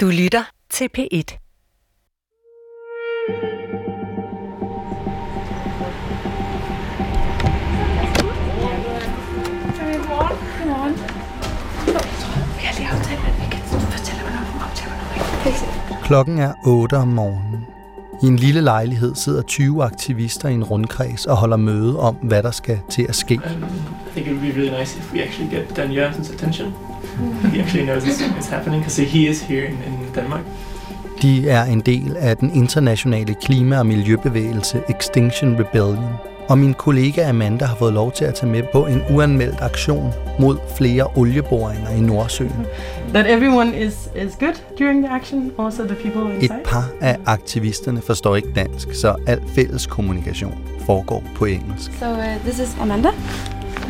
Du lytter til P1. Klokken er 8 om morgenen. I en lille lejlighed sidder 20 aktivister i en rundkreds og holder møde om, hvad der skal til at ske. Um, I think it would be really nice if we actually get Dan Jørgensens attention. He actually knows it's, it's happening because he is here in, in Denmark. De er en del af den internationale klima- og miljøbevægelse Extinction Rebellion. Og min kollega Amanda har fået lov til at tage med på en uanmeldt aktion mod flere olieboringer i Nordsøen. that everyone is is good during the action, also the people Et inside. par af aktivisterne forstår ikke dansk, så al fælles kommunikation foregår på engelsk. So uh, this is Amanda.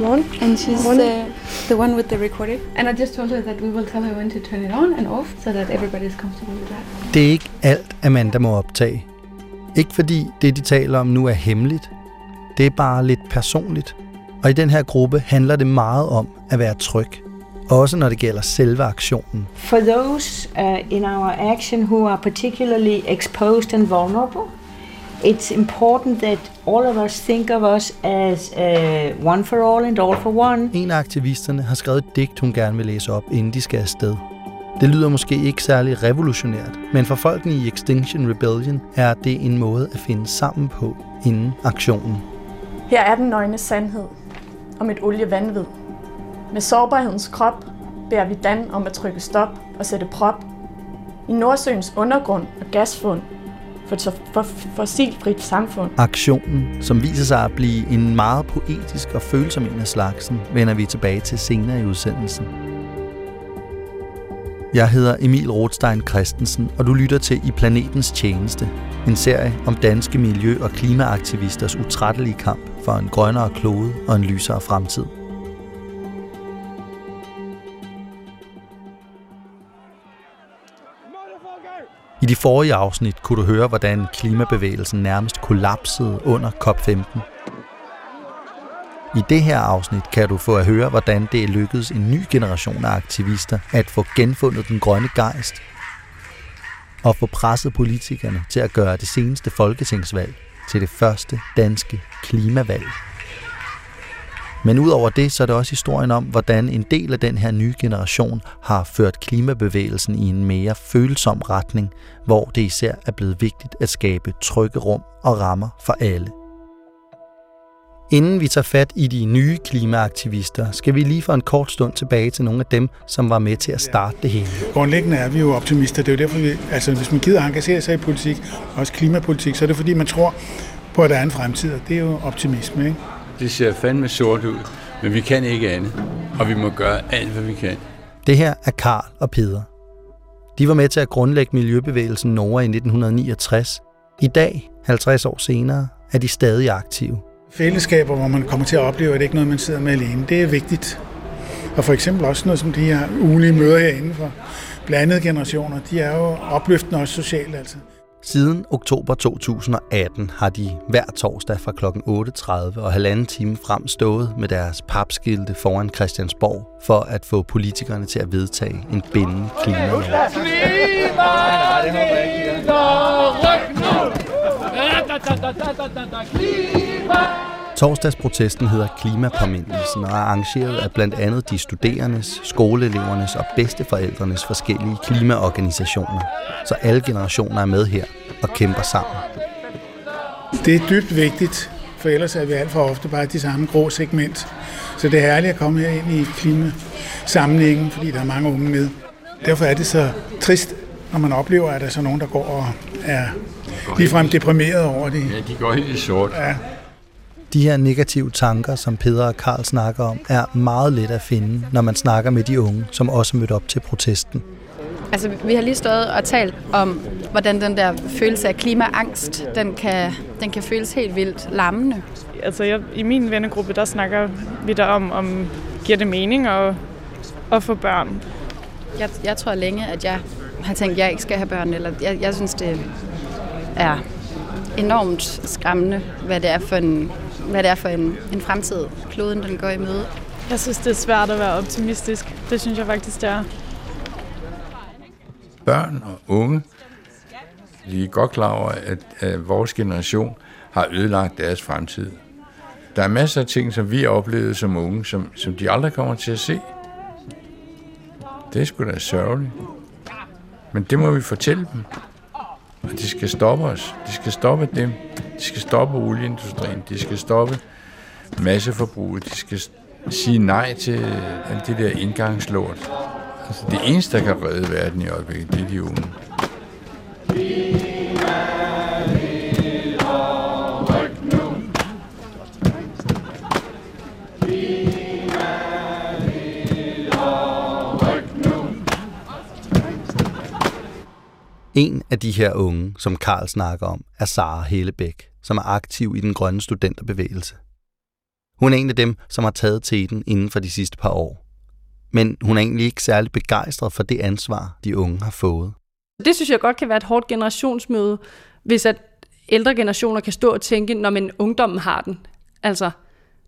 Ron. And she's uh, the one with the recording. And I just told her that we will tell her when to turn it on and off, so that everybody is comfortable with that. Det er ikke alt, Amanda må optage. Ikke fordi det, de taler om nu, er hemmeligt. Det er bare lidt personligt. Og i den her gruppe handler det meget om at være tryg. Også når det gælder selve aktionen. For those uh, in our action who are particularly exposed and vulnerable, it's important that all of us think of us as uh, one for all and all for one. En af aktivisterne har skrevet et digt, hun gerne vil læse op, inden de skal afsted. Det lyder måske ikke særlig revolutionært, men for folkene i Extinction Rebellion er det en måde at finde sammen på inden aktionen. Her er den nøgne sandhed om et olievanvid. Med sårbarhedens krop beder vi Dan om at trykke stop og sætte prop i Nordsøens undergrund og gasfund for et så for fossilfrit samfund. Aktionen, som viser sig at blive en meget poetisk og følsom en af slagsen, vender vi tilbage til senere i udsendelsen. Jeg hedder Emil Rothstein Christensen, og du lytter til I Planetens Tjeneste, en serie om danske miljø- og klimaaktivisters utrættelige kamp for en grønnere klode og en lysere fremtid. I de forrige afsnit kunne du høre, hvordan klimabevægelsen nærmest kollapsede under COP15. I det her afsnit kan du få at høre, hvordan det er lykkedes en ny generation af aktivister at få genfundet den grønne gejst og få presset politikerne til at gøre det seneste folketingsvalg til det første danske klimavalg. Men udover det, så er det også historien om, hvordan en del af den her nye generation har ført klimabevægelsen i en mere følsom retning, hvor det især er blevet vigtigt at skabe trygge rum og rammer for alle. Inden vi tager fat i de nye klimaaktivister, skal vi lige for en kort stund tilbage til nogle af dem, som var med til at starte det hele. Grundlæggende er vi jo optimister. Det er jo derfor, vi, altså hvis man gider engagere sig i politik, også klimapolitik, så er det fordi, man tror på, at der er en fremtid, og det er jo optimisme, ikke? Det ser fandme sort ud, men vi kan ikke andet, og vi må gøre alt, hvad vi kan. Det her er Karl og Peder. De var med til at grundlægge miljøbevægelsen Nora i 1969. I dag, 50 år senere, er de stadig aktive. Fællesskaber, hvor man kommer til at opleve, at det ikke er noget, man sidder med alene, det er vigtigt. Og for eksempel også noget som de her ugenlige møder herinde for blandede generationer, de er jo opløftende også socialt altså. Siden oktober 2018 har de hver torsdag fra kl. 8.30 og halvanden time frem stået med deres papskilte foran Christiansborg for at få politikerne til at vedtage en bindende klimalov. Torsdagsprotesten hedder Klimapåmindelsen og er arrangeret af blandt andet de studerendes, skoleelevernes og bedsteforældrenes forskellige klimaorganisationer, så alle generationer er med her og kæmper sammen. Det er dybt vigtigt, for ellers er vi alt for ofte bare de samme grå segment. Så det er herligt at komme her ind i klimasamlingen, fordi der er mange unge med. Derfor er det så trist, når man oplever, at der er så nogen, der går og er ligefrem deprimeret over det. Ja, de går helt i sort. Ja, De her negative tanker, som Peder og Karl snakker om, er meget let at finde, når man snakker med de unge, som også mødte op til protesten. Altså, vi har lige stået og talt om, hvordan den der følelse af klimaangst, den kan, den kan føles helt vildt lammende. Altså, jeg, i min vennegruppe, der snakker vi der om, om giver det mening at, at få børn. Jeg, jeg tror længe, at jeg har tænkt, at jeg ikke skal have børn. Eller jeg, jeg synes, det er enormt skræmmende, hvad det er for en, hvad det er for en, en fremtid, kloden den går i møde. Jeg synes, det er svært at være optimistisk. Det synes jeg faktisk, det er. børn og unge, de er godt klar over, at, at vores generation har ødelagt deres fremtid. Der er masser af ting, som vi oplevede som unge, som, som de aldrig kommer til at se. Det er sgu da sørgeligt. Men det må vi fortælle dem. Og de skal stoppe os. De skal stoppe dem. De skal stoppe olieindustrien. De skal stoppe masseforbruget. De skal sige nej til alt det der indgangslort. Altså, det eneste, der kan redde verden i øjeblikket, det er de unge. En af de her unge, som Karl snakker om, er Sara Hellebæk, som er aktiv i den grønne studenterbevægelse. Hun er en af dem, som har taget teten inden for de sidste par år. Men hun er egentlig ikke særlig begejstret for det ansvar, de unge har fået. Det synes jeg godt kan være et hårdt generationsmøde, hvis at ældre generationer kan stå og tænke, når man ungdommen har den. Altså,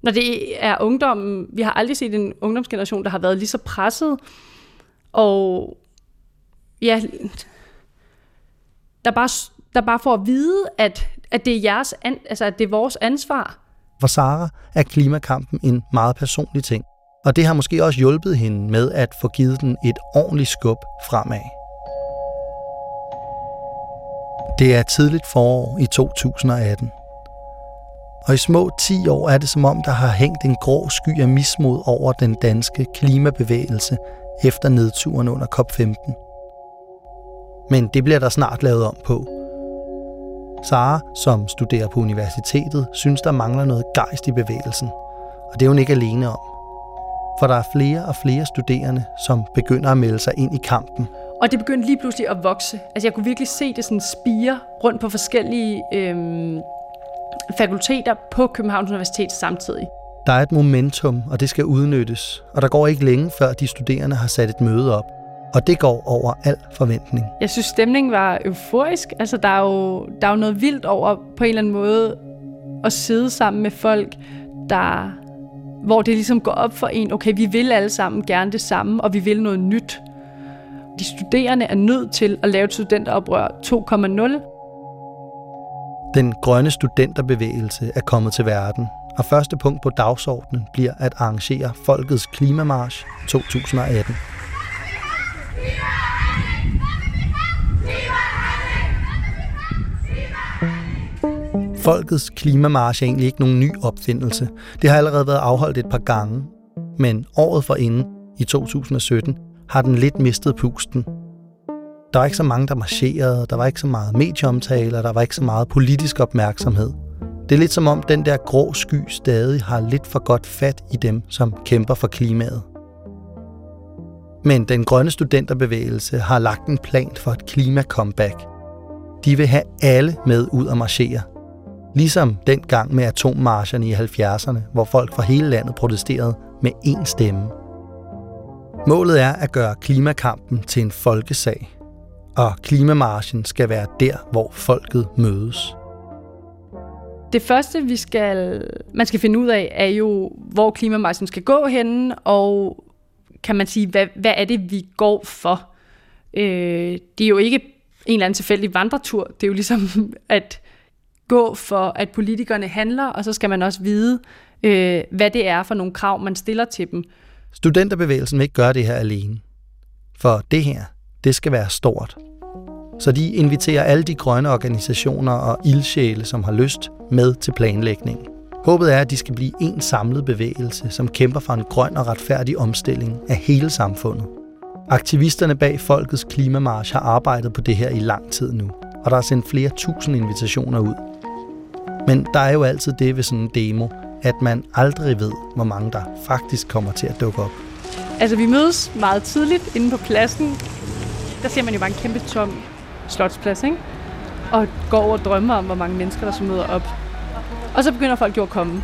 når det er ungdommen, vi har aldrig set en ungdomsgeneration, der har været lige så presset, og ja, der bare, der bare får at vide, at, at, det er jeres, an, altså, at det er vores ansvar. For Sara er klimakampen en meget personlig ting, og det har måske også hjulpet hende med at få givet den et ordentligt skub fremad. Det er tidligt forår i 2018. Og i små 10 år er det som om, der har hængt en grå sky af mismod over den danske klimabevægelse efter nedturen under COP15. Men det bliver der snart lavet om på. Sara, som studerer på universitetet, synes, der mangler noget gejst i bevægelsen. Og det er hun ikke alene om. For der er flere og flere studerende, som begynder at melde sig ind i kampen. Og det begyndte lige pludselig at vokse. Altså jeg kunne virkelig se det sådan spire rundt på forskellige øhm, fakulteter på Københavns Universitet samtidig. Der er et momentum, og det skal udnyttes. Og der går ikke længe, før de studerende har sat et møde op. Og det går over al forventning. Jeg synes, stemningen var euforisk. Altså, der er, jo, der er jo noget vildt over på en eller anden måde at sidde sammen med folk, der, hvor det ligesom går op for en, okay, vi vil alle sammen gerne det samme, og vi vil noget nyt. De studerende er nødt til at lave et studenteroprør 2.0. Den grønne studenterbevægelse er kommet til verden, og første punkt på dagsordenen bliver at arrangere Folkets Klimamarsch 2018. Folkets klimamarsch er egentlig ikke nogen ny opfindelse. Det har allerede været afholdt et par gange. Men året forinden, i 2017, har den lidt mistet pusten. Der var ikke så mange, der marcherede, der var ikke så meget medieomtale, og der var ikke så meget politisk opmærksomhed. Det er lidt som om den der grå sky stadig har lidt for godt fat i dem, som kæmper for klimaet. Men den grønne studenterbevægelse har lagt en plan for et klima-comeback. De vil have alle med ud og marchere. Ligesom dengang med atommarscherne i 70'erne, hvor folk fra hele landet protesterede med én stemme. Målet er at gøre klimakampen til en folkesag, og klimamarschen skal være der, hvor folket mødes. Det første, vi skal, man skal finde ud af, er jo, hvor klimamarschen skal gå henne, og kan man sige, hvad, hvad er det, vi går for? Øh, det er jo ikke en eller anden tilfældig vandretur. Det er jo ligesom at gå for, at politikerne handler, og så skal man også vide, øh, hvad det er for nogle krav, man stiller til dem. Studenterbevægelsen vil ikke gøre det her alene. For det her, det skal være stort. Så de inviterer alle de grønne organisationer og ildsjæle, som har lyst, med til planlægningen. Håbet er, at de skal blive en samlet bevægelse, som kæmper for en grøn og retfærdig omstilling af hele samfundet. Aktivisterne bag Folkets Klimamarsch har arbejdet på det her i lang tid nu, og der er sendt flere tusind invitationer ud. Men der er jo altid det ved sådan en demo, at man aldrig ved, hvor mange der faktisk kommer til at dukke op. Altså, vi mødes meget tidligt inde på pladsen. Der ser man jo bare en kæmpe tom slotsplads, ikke? Og går over og drømmer om, hvor mange mennesker, der så møder op. Og så begynder folk jo at komme.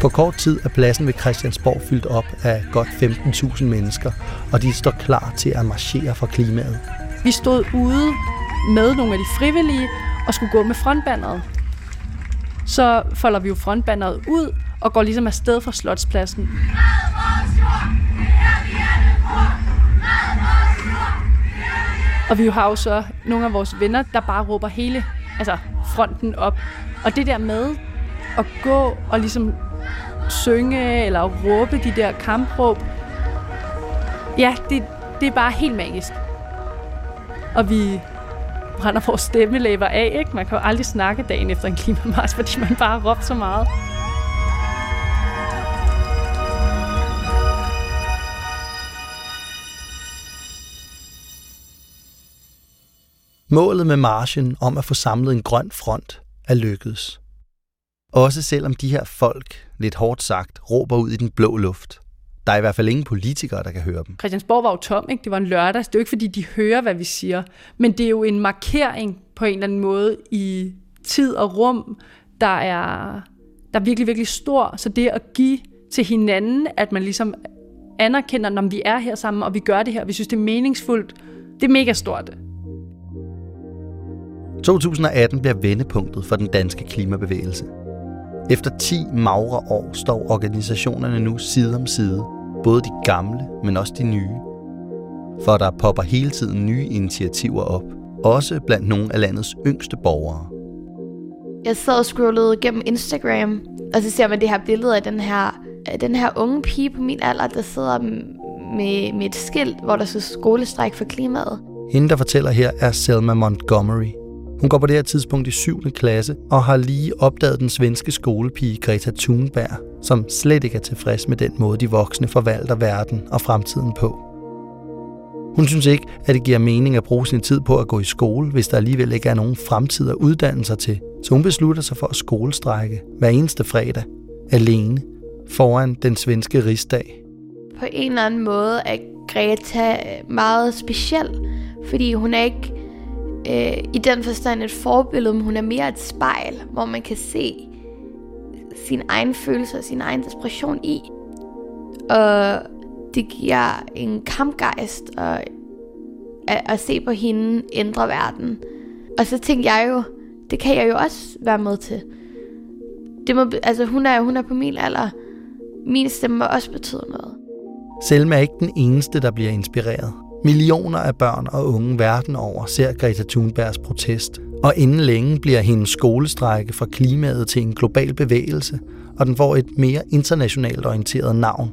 På kort tid er pladsen ved Christiansborg fyldt op af godt 15.000 mennesker, og de står klar til at marchere for klimaet. Vi stod ude med nogle af de frivillige og skulle gå med frontbanderet. Så folder vi jo frontbanderet ud og går ligesom afsted fra Slotspladsen. Det er vi på. Og vi har jo så nogle af vores venner, der bare råber hele altså fronten op. Og det der med at gå og ligesom synge eller råbe de der kampråb, ja, det, det er bare helt magisk. Og vi brænder vores stemmelæber af, ikke? Man kan jo aldrig snakke dagen efter en klimamars, fordi man bare råber så meget. Målet med marchen om at få samlet en grøn front er lykkedes. Også selvom de her folk, lidt hårdt sagt, råber ud i den blå luft. Der er i hvert fald ingen politikere, der kan høre dem. Christiansborg var jo tom, ikke? det var en lørdag. Det er jo ikke, fordi de hører, hvad vi siger. Men det er jo en markering på en eller anden måde i tid og rum, der er, der er virkelig, virkelig stor. Så det at give til hinanden, at man ligesom anerkender, når vi er her sammen, og vi gør det her, vi synes, det er meningsfuldt, det er mega stort. 2018 bliver vendepunktet for den danske klimabevægelse. Efter 10 magre år står organisationerne nu side om side, både de gamle, men også de nye. For der popper hele tiden nye initiativer op, også blandt nogle af landets yngste borgere. Jeg sad og scrollede gennem Instagram, og så ser man det her billede af den her, den her unge pige på min alder, der sidder med, med et skilt, hvor der står skolestræk for klimaet. Hende, der fortæller her, er Selma Montgomery. Hun går på det her tidspunkt i 7. klasse og har lige opdaget den svenske skolepige Greta Thunberg, som slet ikke er tilfreds med den måde, de voksne forvalter verden og fremtiden på. Hun synes ikke, at det giver mening at bruge sin tid på at gå i skole, hvis der alligevel ikke er nogen fremtid at uddanne sig til. Så hun beslutter sig for at skolestrække hver eneste fredag, alene, foran den svenske rigsdag. På en eller anden måde er Greta meget speciel, fordi hun er ikke øh, i den forstand et forbillede, men hun er mere et spejl, hvor man kan se sin egen følelse og sin egen desperation i. Og det giver en kampgejst og at, at se på hende ændre verden. Og så tænkte jeg jo, det kan jeg jo også være med til. Det må, altså hun er, hun er på min alder. Min stemme må også betyde noget. Selma er ikke den eneste, der bliver inspireret. Millioner af børn og unge verden over ser Greta Thunbergs protest, og inden længe bliver hendes skolestrække fra klimaet til en global bevægelse, og den får et mere internationalt orienteret navn.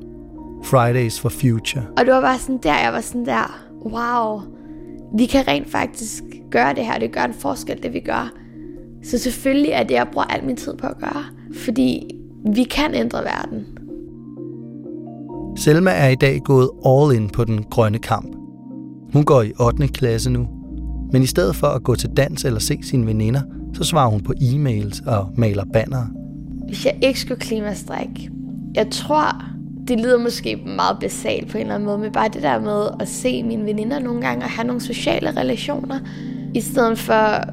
Fridays for Future. Og det var bare sådan der, jeg var sådan der, wow, vi kan rent faktisk gøre det her, det gør en forskel, det vi gør. Så selvfølgelig er det, jeg bruger al min tid på at gøre, fordi vi kan ændre verden. Selma er i dag gået all in på den grønne kamp. Hun går i 8. klasse nu, men i stedet for at gå til dans eller se sine veninder, så svarer hun på e-mails og maler bannere. Hvis jeg ikke skulle klimastrække, jeg tror, det lyder måske meget basalt på en eller anden måde, men bare det der med at se mine veninder nogle gange og have nogle sociale relationer, i stedet for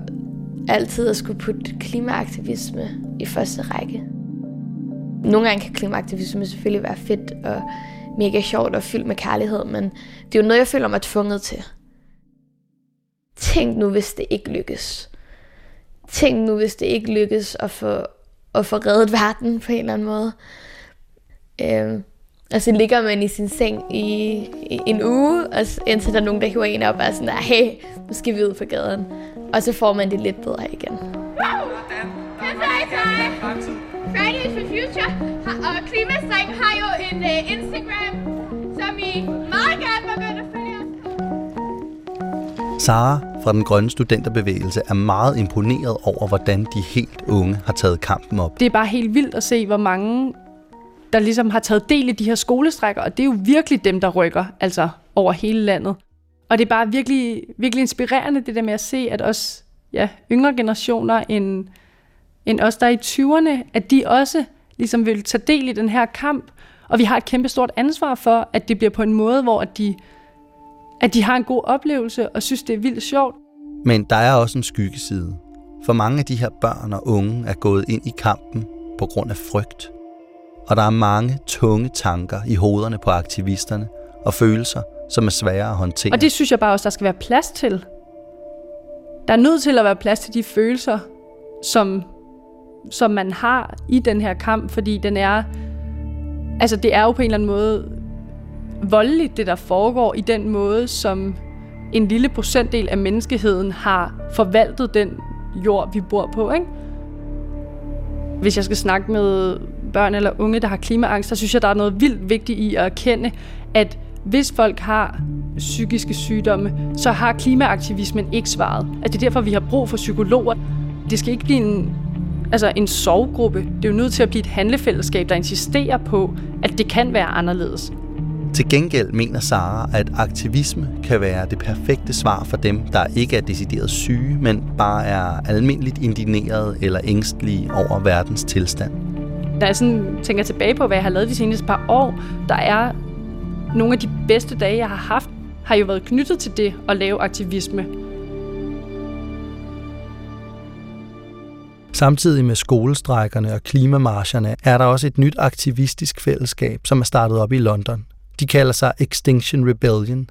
altid at skulle putte klimaaktivisme i første række. Nogle gange kan klimaaktivisme selvfølgelig være fedt og mega sjovt og fyldt med kærlighed, men det er jo noget, jeg føler mig tvunget til. Tænk nu, hvis det ikke lykkes. Tænk nu, hvis det ikke lykkes at få, at få reddet verden på en eller anden måde. Øh, og så ligger man i sin seng i, i en uge, og indtil der er nogen, der hiver en op og er sådan der, hey, nu skal vi ud på gaden. Og så får man det lidt bedre igen. Fridays for Future og Klimastræk har jo en uh, Instagram, Sara fra den grønne studenterbevægelse er meget imponeret over, hvordan de helt unge har taget kampen op. Det er bare helt vildt at se, hvor mange der ligesom har taget del i de her skolestrækker, og det er jo virkelig dem, der rykker, altså over hele landet. Og det er bare virkelig, virkelig inspirerende, det der med at se, at også ja, yngre generationer end, end os, der er i 20'erne, at de også ligesom vil tage del i den her kamp. Og vi har et kæmpe stort ansvar for, at det bliver på en måde, hvor de, at de har en god oplevelse og synes, det er vildt sjovt. Men der er også en skyggeside. For mange af de her børn og unge er gået ind i kampen på grund af frygt og der er mange tunge tanker i hovederne på aktivisterne og følelser, som er svære at håndtere. Og det synes jeg bare også, der skal være plads til. Der er nødt til at være plads til de følelser, som, som man har i den her kamp, fordi den er, altså det er jo på en eller anden måde voldeligt, det der foregår i den måde, som en lille procentdel af menneskeheden har forvaltet den jord, vi bor på. Ikke? Hvis jeg skal snakke med børn eller unge, der har klimaangst, så synes jeg, der er noget vildt vigtigt i at erkende, at hvis folk har psykiske sygdomme, så har klimaaktivismen ikke svaret. Altså det er derfor, vi har brug for psykologer. Det skal ikke blive en, altså en sovgruppe. Det er jo nødt til at blive et handlefællesskab, der insisterer på, at det kan være anderledes. Til gengæld mener Sara, at aktivisme kan være det perfekte svar for dem, der ikke er decideret syge, men bare er almindeligt indigneret eller ængstelige over verdens tilstand. Når jeg sådan tænker tilbage på, hvad jeg har lavet de seneste par år, der er nogle af de bedste dage, jeg har haft, har jo været knyttet til det at lave aktivisme. Samtidig med skolestrækkerne og klimamarscherne er der også et nyt aktivistisk fællesskab, som er startet op i London. De kalder sig Extinction Rebellion,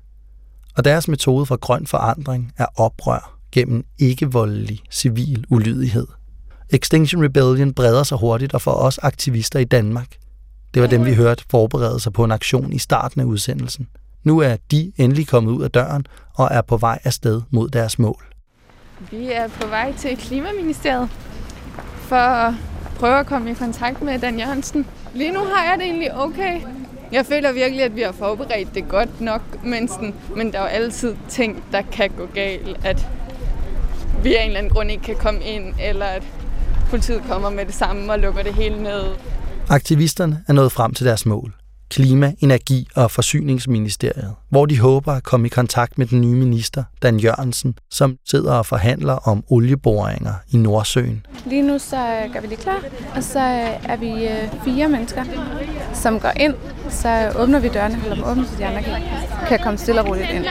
og deres metode for grøn forandring er oprør gennem ikke-voldelig civil ulydighed. Extinction Rebellion breder sig hurtigt og får os aktivister i Danmark. Det var dem, vi hørte forberede sig på en aktion i starten af udsendelsen. Nu er de endelig kommet ud af døren og er på vej afsted mod deres mål. Vi er på vej til Klimaministeriet for at prøve at komme i kontakt med Dan Jørgensen. Lige nu har jeg det egentlig okay. Jeg føler virkelig, at vi har forberedt det godt nok, men, sådan, men der er jo altid ting, der kan gå galt. At vi af en eller anden grund ikke kan komme ind, eller at politiet kommer med det samme og lukker det hele ned. Aktivisterne er nået frem til deres mål. Klima-, Energi- og Forsyningsministeriet, hvor de håber at komme i kontakt med den nye minister, Dan Jørgensen, som sidder og forhandler om olieboringer i Nordsøen. Lige nu så gør vi lige klar, og så er vi øh, fire mennesker, som går ind. Så åbner vi dørene, holder dem åbne, så de andre kan, kan komme stille og roligt ind.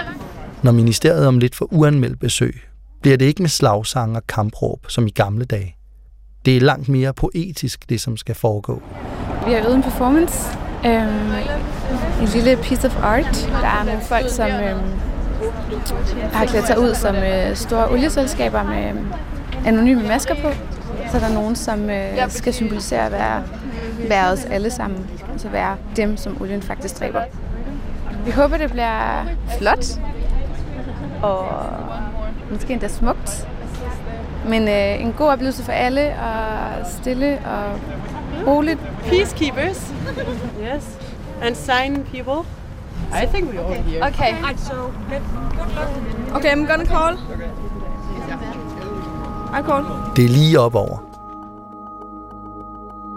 Når ministeriet om lidt får uanmeldt besøg, bliver det ikke med slagsang og kampråb som i gamle dage. Det er langt mere poetisk, det som skal foregå. Vi har øvet en performance. Øhm, en lille piece of art. Der er nogle folk, som øhm, har klædt sig ud som øh, store olieselskaber med øhm, anonyme masker på. Så der er nogen, som øh, skal symbolisere at være, være os alle sammen. Altså være dem, som olien faktisk dræber. Vi håber, det bliver flot. Og måske endda smukt. Men øh, en god oplevelse for alle, og stille og roligt. Peacekeepers. yes. And sign people. I think we're all here. Okay. Okay, I'm gonna call. I call. Det er lige op over.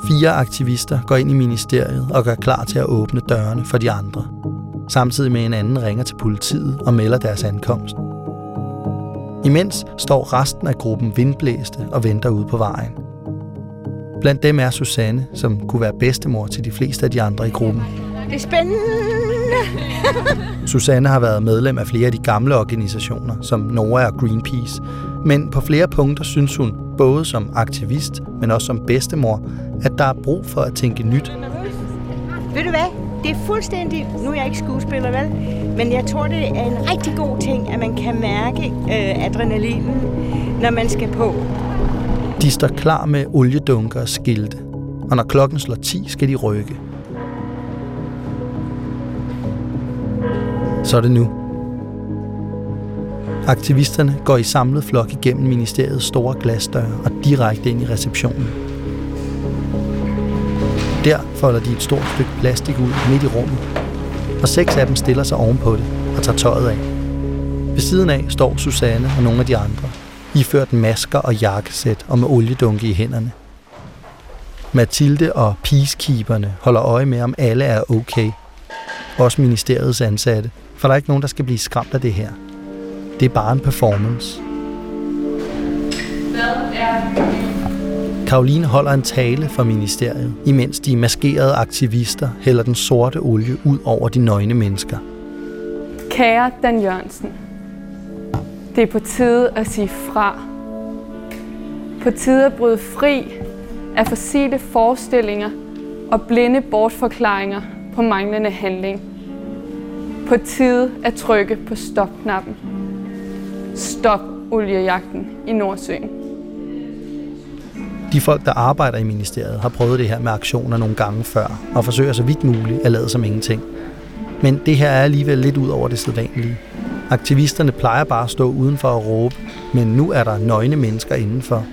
Fire aktivister går ind i ministeriet og gør klar til at åbne dørene for de andre. Samtidig med en anden ringer til politiet og melder deres ankomst. Imens står resten af gruppen vindblæste og venter ude på vejen. Blandt dem er Susanne, som kunne være bedstemor til de fleste af de andre i gruppen. Det er spændende. Susanne har været medlem af flere af de gamle organisationer, som NOAA og Greenpeace, men på flere punkter synes hun, både som aktivist, men også som bedstemor, at der er brug for at tænke nyt. Ved du hvad? Det er fuldstændig... Nu er jeg ikke skuespiller, vel? Men jeg tror, det er en rigtig god ting, at man kan mærke øh, adrenalinen, når man skal på. De står klar med oliedunker og skilte, og når klokken slår 10, skal de rykke. Så er det nu. Aktivisterne går i samlet flok igennem ministeriets store glasdøre og direkte ind i receptionen. Der folder de et stort stykke plastik ud midt i rummet, og seks af dem stiller sig ovenpå det og tager tøjet af. Ved siden af står Susanne og nogle af de andre, iført masker og jakkesæt og med oliedunke i hænderne. Mathilde og peacekeeperne holder øje med, om alle er okay. Også ministeriets ansatte, for der er ikke nogen, der skal blive skræmt af det her. Det er bare en performance. Karoline holder en tale for ministeriet, imens de maskerede aktivister hælder den sorte olie ud over de nøgne mennesker. Kære Dan Jørgensen, det er på tide at sige fra. På tide at bryde fri af fossile forestillinger og blinde bortforklaringer på manglende handling. På tide at trykke på stopknappen. Stop oliejagten i Nordsøen. De folk, der arbejder i ministeriet, har prøvet det her med aktioner nogle gange før, og forsøger så vidt muligt at lade som ingenting. Men det her er alligevel lidt ud over det sædvanlige. Aktivisterne plejer bare at stå udenfor og råbe, men nu er der nøgne mennesker indenfor,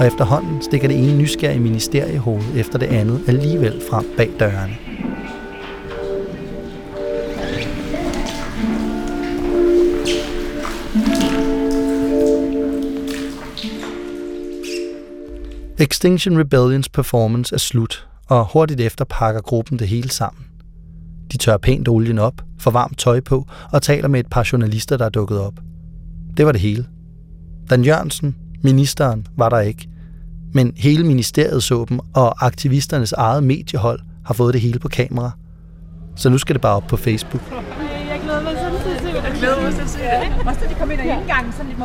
og efterhånden stikker det ene nysgerrige ministeriehoved efter det andet alligevel frem bag dørene. Extinction Rebellions performance er slut, og hurtigt efter pakker gruppen det hele sammen. De tør pænt olien op, får varmt tøj på og taler med et par journalister, der er dukket op. Det var det hele. Dan Jørgensen, ministeren, var der ikke. Men hele ministeriet så dem, og aktivisternes eget mediehold har fået det hele på kamera. Så nu skal det bare op på Facebook. Jeg glæder mig sådan til at se det. Jeg glæder mig til at se det. Også da de kom ind ad indgangen, sådan lidt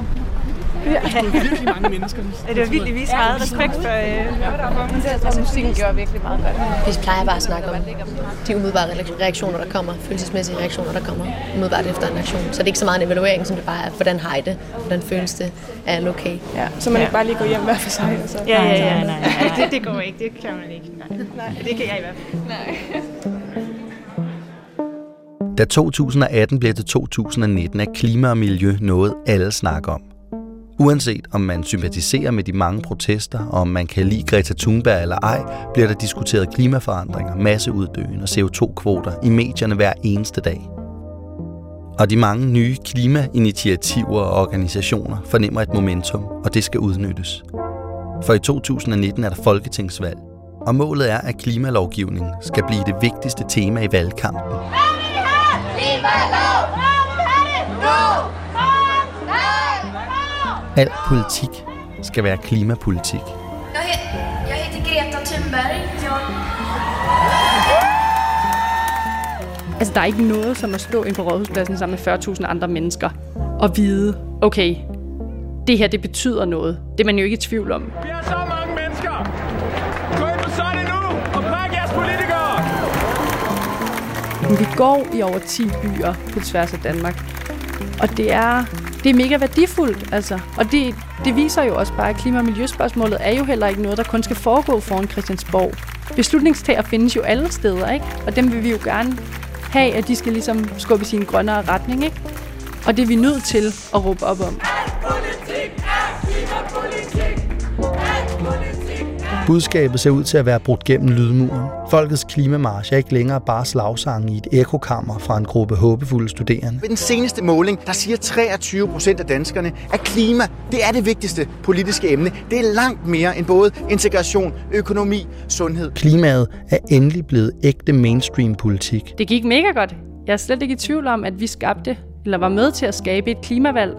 Ja. Der stod virkelig mange mennesker. Ja, det var vildt, vise meget respekt for... Øh, jeg tror, musikken gjorde virkelig meget godt. Vi plejer bare at snakke om de umiddelbare reaktioner, der kommer, følelsesmæssige reaktioner, der kommer umiddelbart efter en aktion. Så det er ikke så meget en evaluering, som det bare er, hvordan har I det, hvordan føles det, er det okay? Ja, så man ja. ikke bare lige går hjem hver for sig. Og så. Ja, ja, ja, nej, nej. Det, det går ikke, det kan man ikke. Nej. nej, det kan jeg i hvert fald. Nej. Da 2018 blev til 2019, er klima og miljø noget, alle snakker om. Uanset om man sympatiserer med de mange protester, og om man kan lide Greta Thunberg eller ej, bliver der diskuteret klimaforandringer, masseuddøen og CO2-kvoter i medierne hver eneste dag. Og de mange nye klimainitiativer og organisationer fornemmer et momentum, og det skal udnyttes. For i 2019 er der folketingsvalg, og målet er, at klimalovgivningen skal blive det vigtigste tema i valgkampen. Klimalov! Nu! Al politik skal være klimapolitik. Jeg, he- jeg heter Greta Thunberg. Jeg... Altså, der er ikke noget som at stå ind på rådhuspladsen sammen med 40.000 andre mennesker og vide, okay, det her, det betyder noget. Det er man jo ikke i tvivl om. Vi er så mange mennesker! Gå ind på sådan nu og præk jeres politikere! Vi går i over 10 byer på tværs af Danmark. Og det er det er mega værdifuldt, altså. Og det, det viser jo også bare, at klima- og miljøspørgsmålet er jo heller ikke noget, der kun skal foregå foran Christiansborg. Beslutningstager findes jo alle steder, ikke? Og dem vil vi jo gerne have, at de skal ligesom skubbe i sin grønnere retning, ikke? Og det er vi nødt til at råbe op om. Budskabet ser ud til at være brudt gennem lydmuren. Folkets klimamarsch er ikke længere bare slagsange i et ekokammer fra en gruppe håbefulde studerende. Ved den seneste måling, der siger 23 procent af danskerne, at klima det er det vigtigste politiske emne. Det er langt mere end både integration, økonomi, sundhed. Klimaet er endelig blevet ægte mainstream politik. Det gik mega godt. Jeg er slet ikke i tvivl om, at vi skabte, eller var med til at skabe et klimavalg.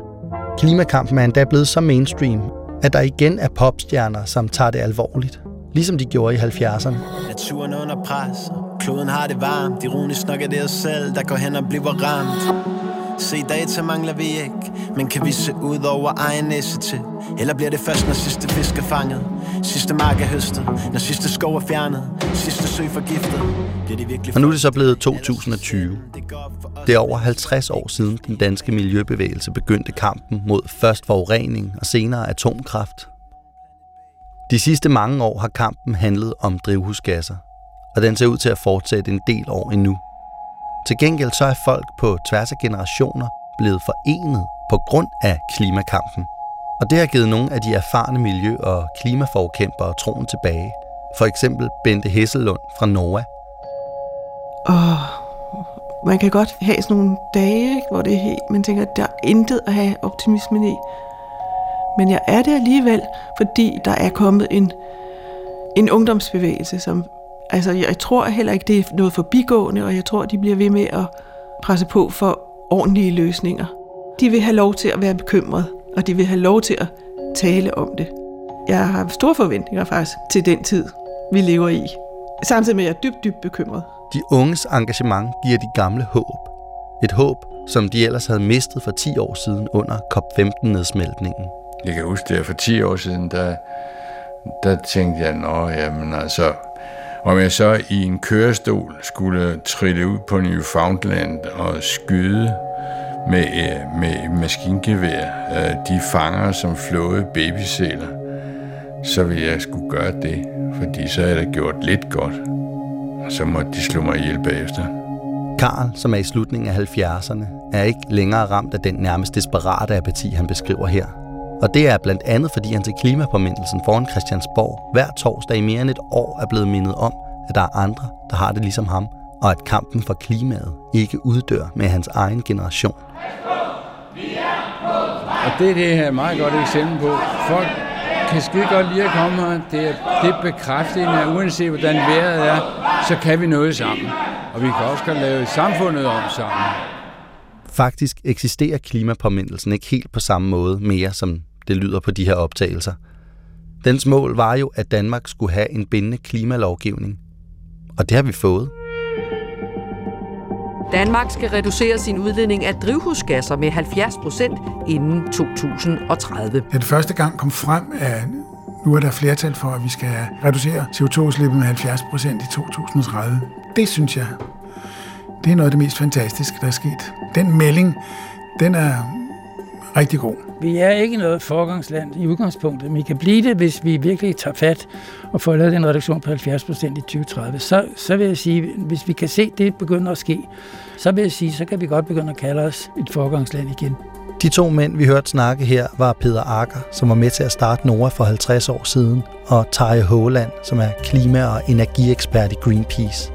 Klimakampen er endda blevet så mainstream, at der igen er popstjerner, som tager det alvorligt. Ligesom de gjorde i 70'erne. Naturen under pres, kloden har det varmt. Ironisk nok er det os selv, der går hen og bliver ramt. Se, data mangler vi ikke, men kan vi se ud over egen næse til? Eller bliver det først, når sidste fisk er fanget? Sidste mark er høstet, når sidste skov er fjernet, sidste sø forgiftet. Bliver det virkelig og nu er det så blevet 2020. Det er over 50 år siden den danske miljøbevægelse begyndte kampen mod først forurening og senere atomkraft. De sidste mange år har kampen handlet om drivhusgasser, og den ser ud til at fortsætte en del år endnu. Til gengæld så er folk på tværs af generationer blevet forenet på grund af klimakampen. Og det har givet nogle af de erfarne miljø- og klimaforkæmpere troen tilbage. For eksempel Bente Hesselund fra Norge. Og man kan godt have sådan nogle dage, ikke, hvor det er helt, man tænker, at der er intet at have optimismen i. Men jeg er det alligevel, fordi der er kommet en, en ungdomsbevægelse, som altså jeg tror heller ikke, det er noget forbigående, og jeg tror, de bliver ved med at presse på for ordentlige løsninger. De vil have lov til at være bekymret, og de vil have lov til at tale om det. Jeg har store forventninger faktisk til den tid, vi lever i. Samtidig med, at jeg er dybt, dybt bekymret. De unges engagement giver de gamle håb. Et håb, som de ellers havde mistet for 10 år siden under COP15-nedsmeltningen. Jeg kan huske det, for 10 år siden, der, der tænkte jeg, nå, jamen altså, om jeg så i en kørestol skulle trille ud på Newfoundland og skyde med, øh, med maskingevær øh, de fanger, som flåede babysæler, så ville jeg skulle gøre det, fordi så havde jeg gjort lidt godt, og så måtte de slå mig ihjel bagefter. Karl, som er i slutningen af 70'erne, er ikke længere ramt af den nærmest desperate apati, han beskriver her. Og det er blandt andet, fordi han til klimapåmindelsen foran Christiansborg hver torsdag i mere end et år er blevet mindet om, at der er andre, der har det ligesom ham, og at kampen for klimaet ikke uddør med hans egen generation. Og det, det her er et meget godt eksempel på. Folk kan skide godt lide at komme her. Det er, det er bekræftende, at uanset hvordan vejret er, så kan vi noget sammen. Og vi kan også godt lave samfundet om sammen. Faktisk eksisterer klimapåmindelsen ikke helt på samme måde mere, som det lyder på de her optagelser. Dens mål var jo, at Danmark skulle have en bindende klimalovgivning. Og det har vi fået. Danmark skal reducere sin udledning af drivhusgasser med 70 procent inden 2030. Den det første gang kom frem, at nu er der flertal for, at vi skal reducere CO2-udslippet med 70 procent i 2030, det synes jeg, det er noget af det mest fantastiske, der er sket. Den melding, den er rigtig god. Vi er ikke noget forgangsland i udgangspunktet, men vi kan blive det, hvis vi virkelig tager fat og får lavet en reduktion på 70 procent i 2030. Så, så vil jeg sige, hvis vi kan se, at det begynder at ske, så vil jeg sige, så kan vi godt begynde at kalde os et forgangsland igen. De to mænd, vi hørte snakke her, var Peter Akker, som var med til at starte Nora for 50 år siden, og Tarje Håland, som er klima- og energiekspert i Greenpeace.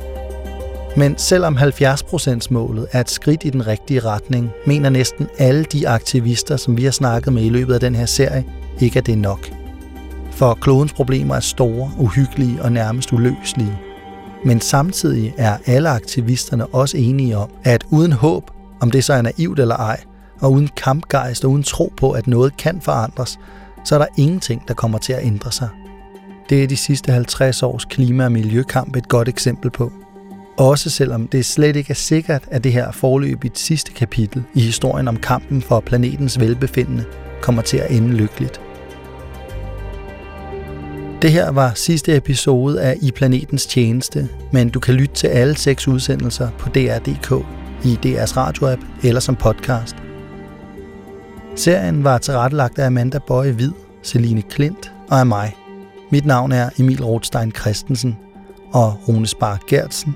Men selvom 70%-målet er et skridt i den rigtige retning, mener næsten alle de aktivister, som vi har snakket med i løbet af den her serie, ikke at det er nok. For klodens problemer er store, uhyggelige og nærmest uløselige. Men samtidig er alle aktivisterne også enige om, at uden håb, om det så er naivt eller ej, og uden kampgejst og uden tro på, at noget kan forandres, så er der ingenting, der kommer til at ændre sig. Det er de sidste 50 års klima- og miljøkamp et godt eksempel på. Også selvom det slet ikke er sikkert, at det her forløbigt sidste kapitel i historien om kampen for planetens velbefindende kommer til at ende lykkeligt. Det her var sidste episode af I Planetens Tjeneste, men du kan lytte til alle seks udsendelser på DR.dk, i DR's radioapp eller som podcast. Serien var tilrettelagt af Amanda Bøje Hvid, Celine Klint og af mig. Mit navn er Emil Rothstein Christensen, og Rune Spar Gertsen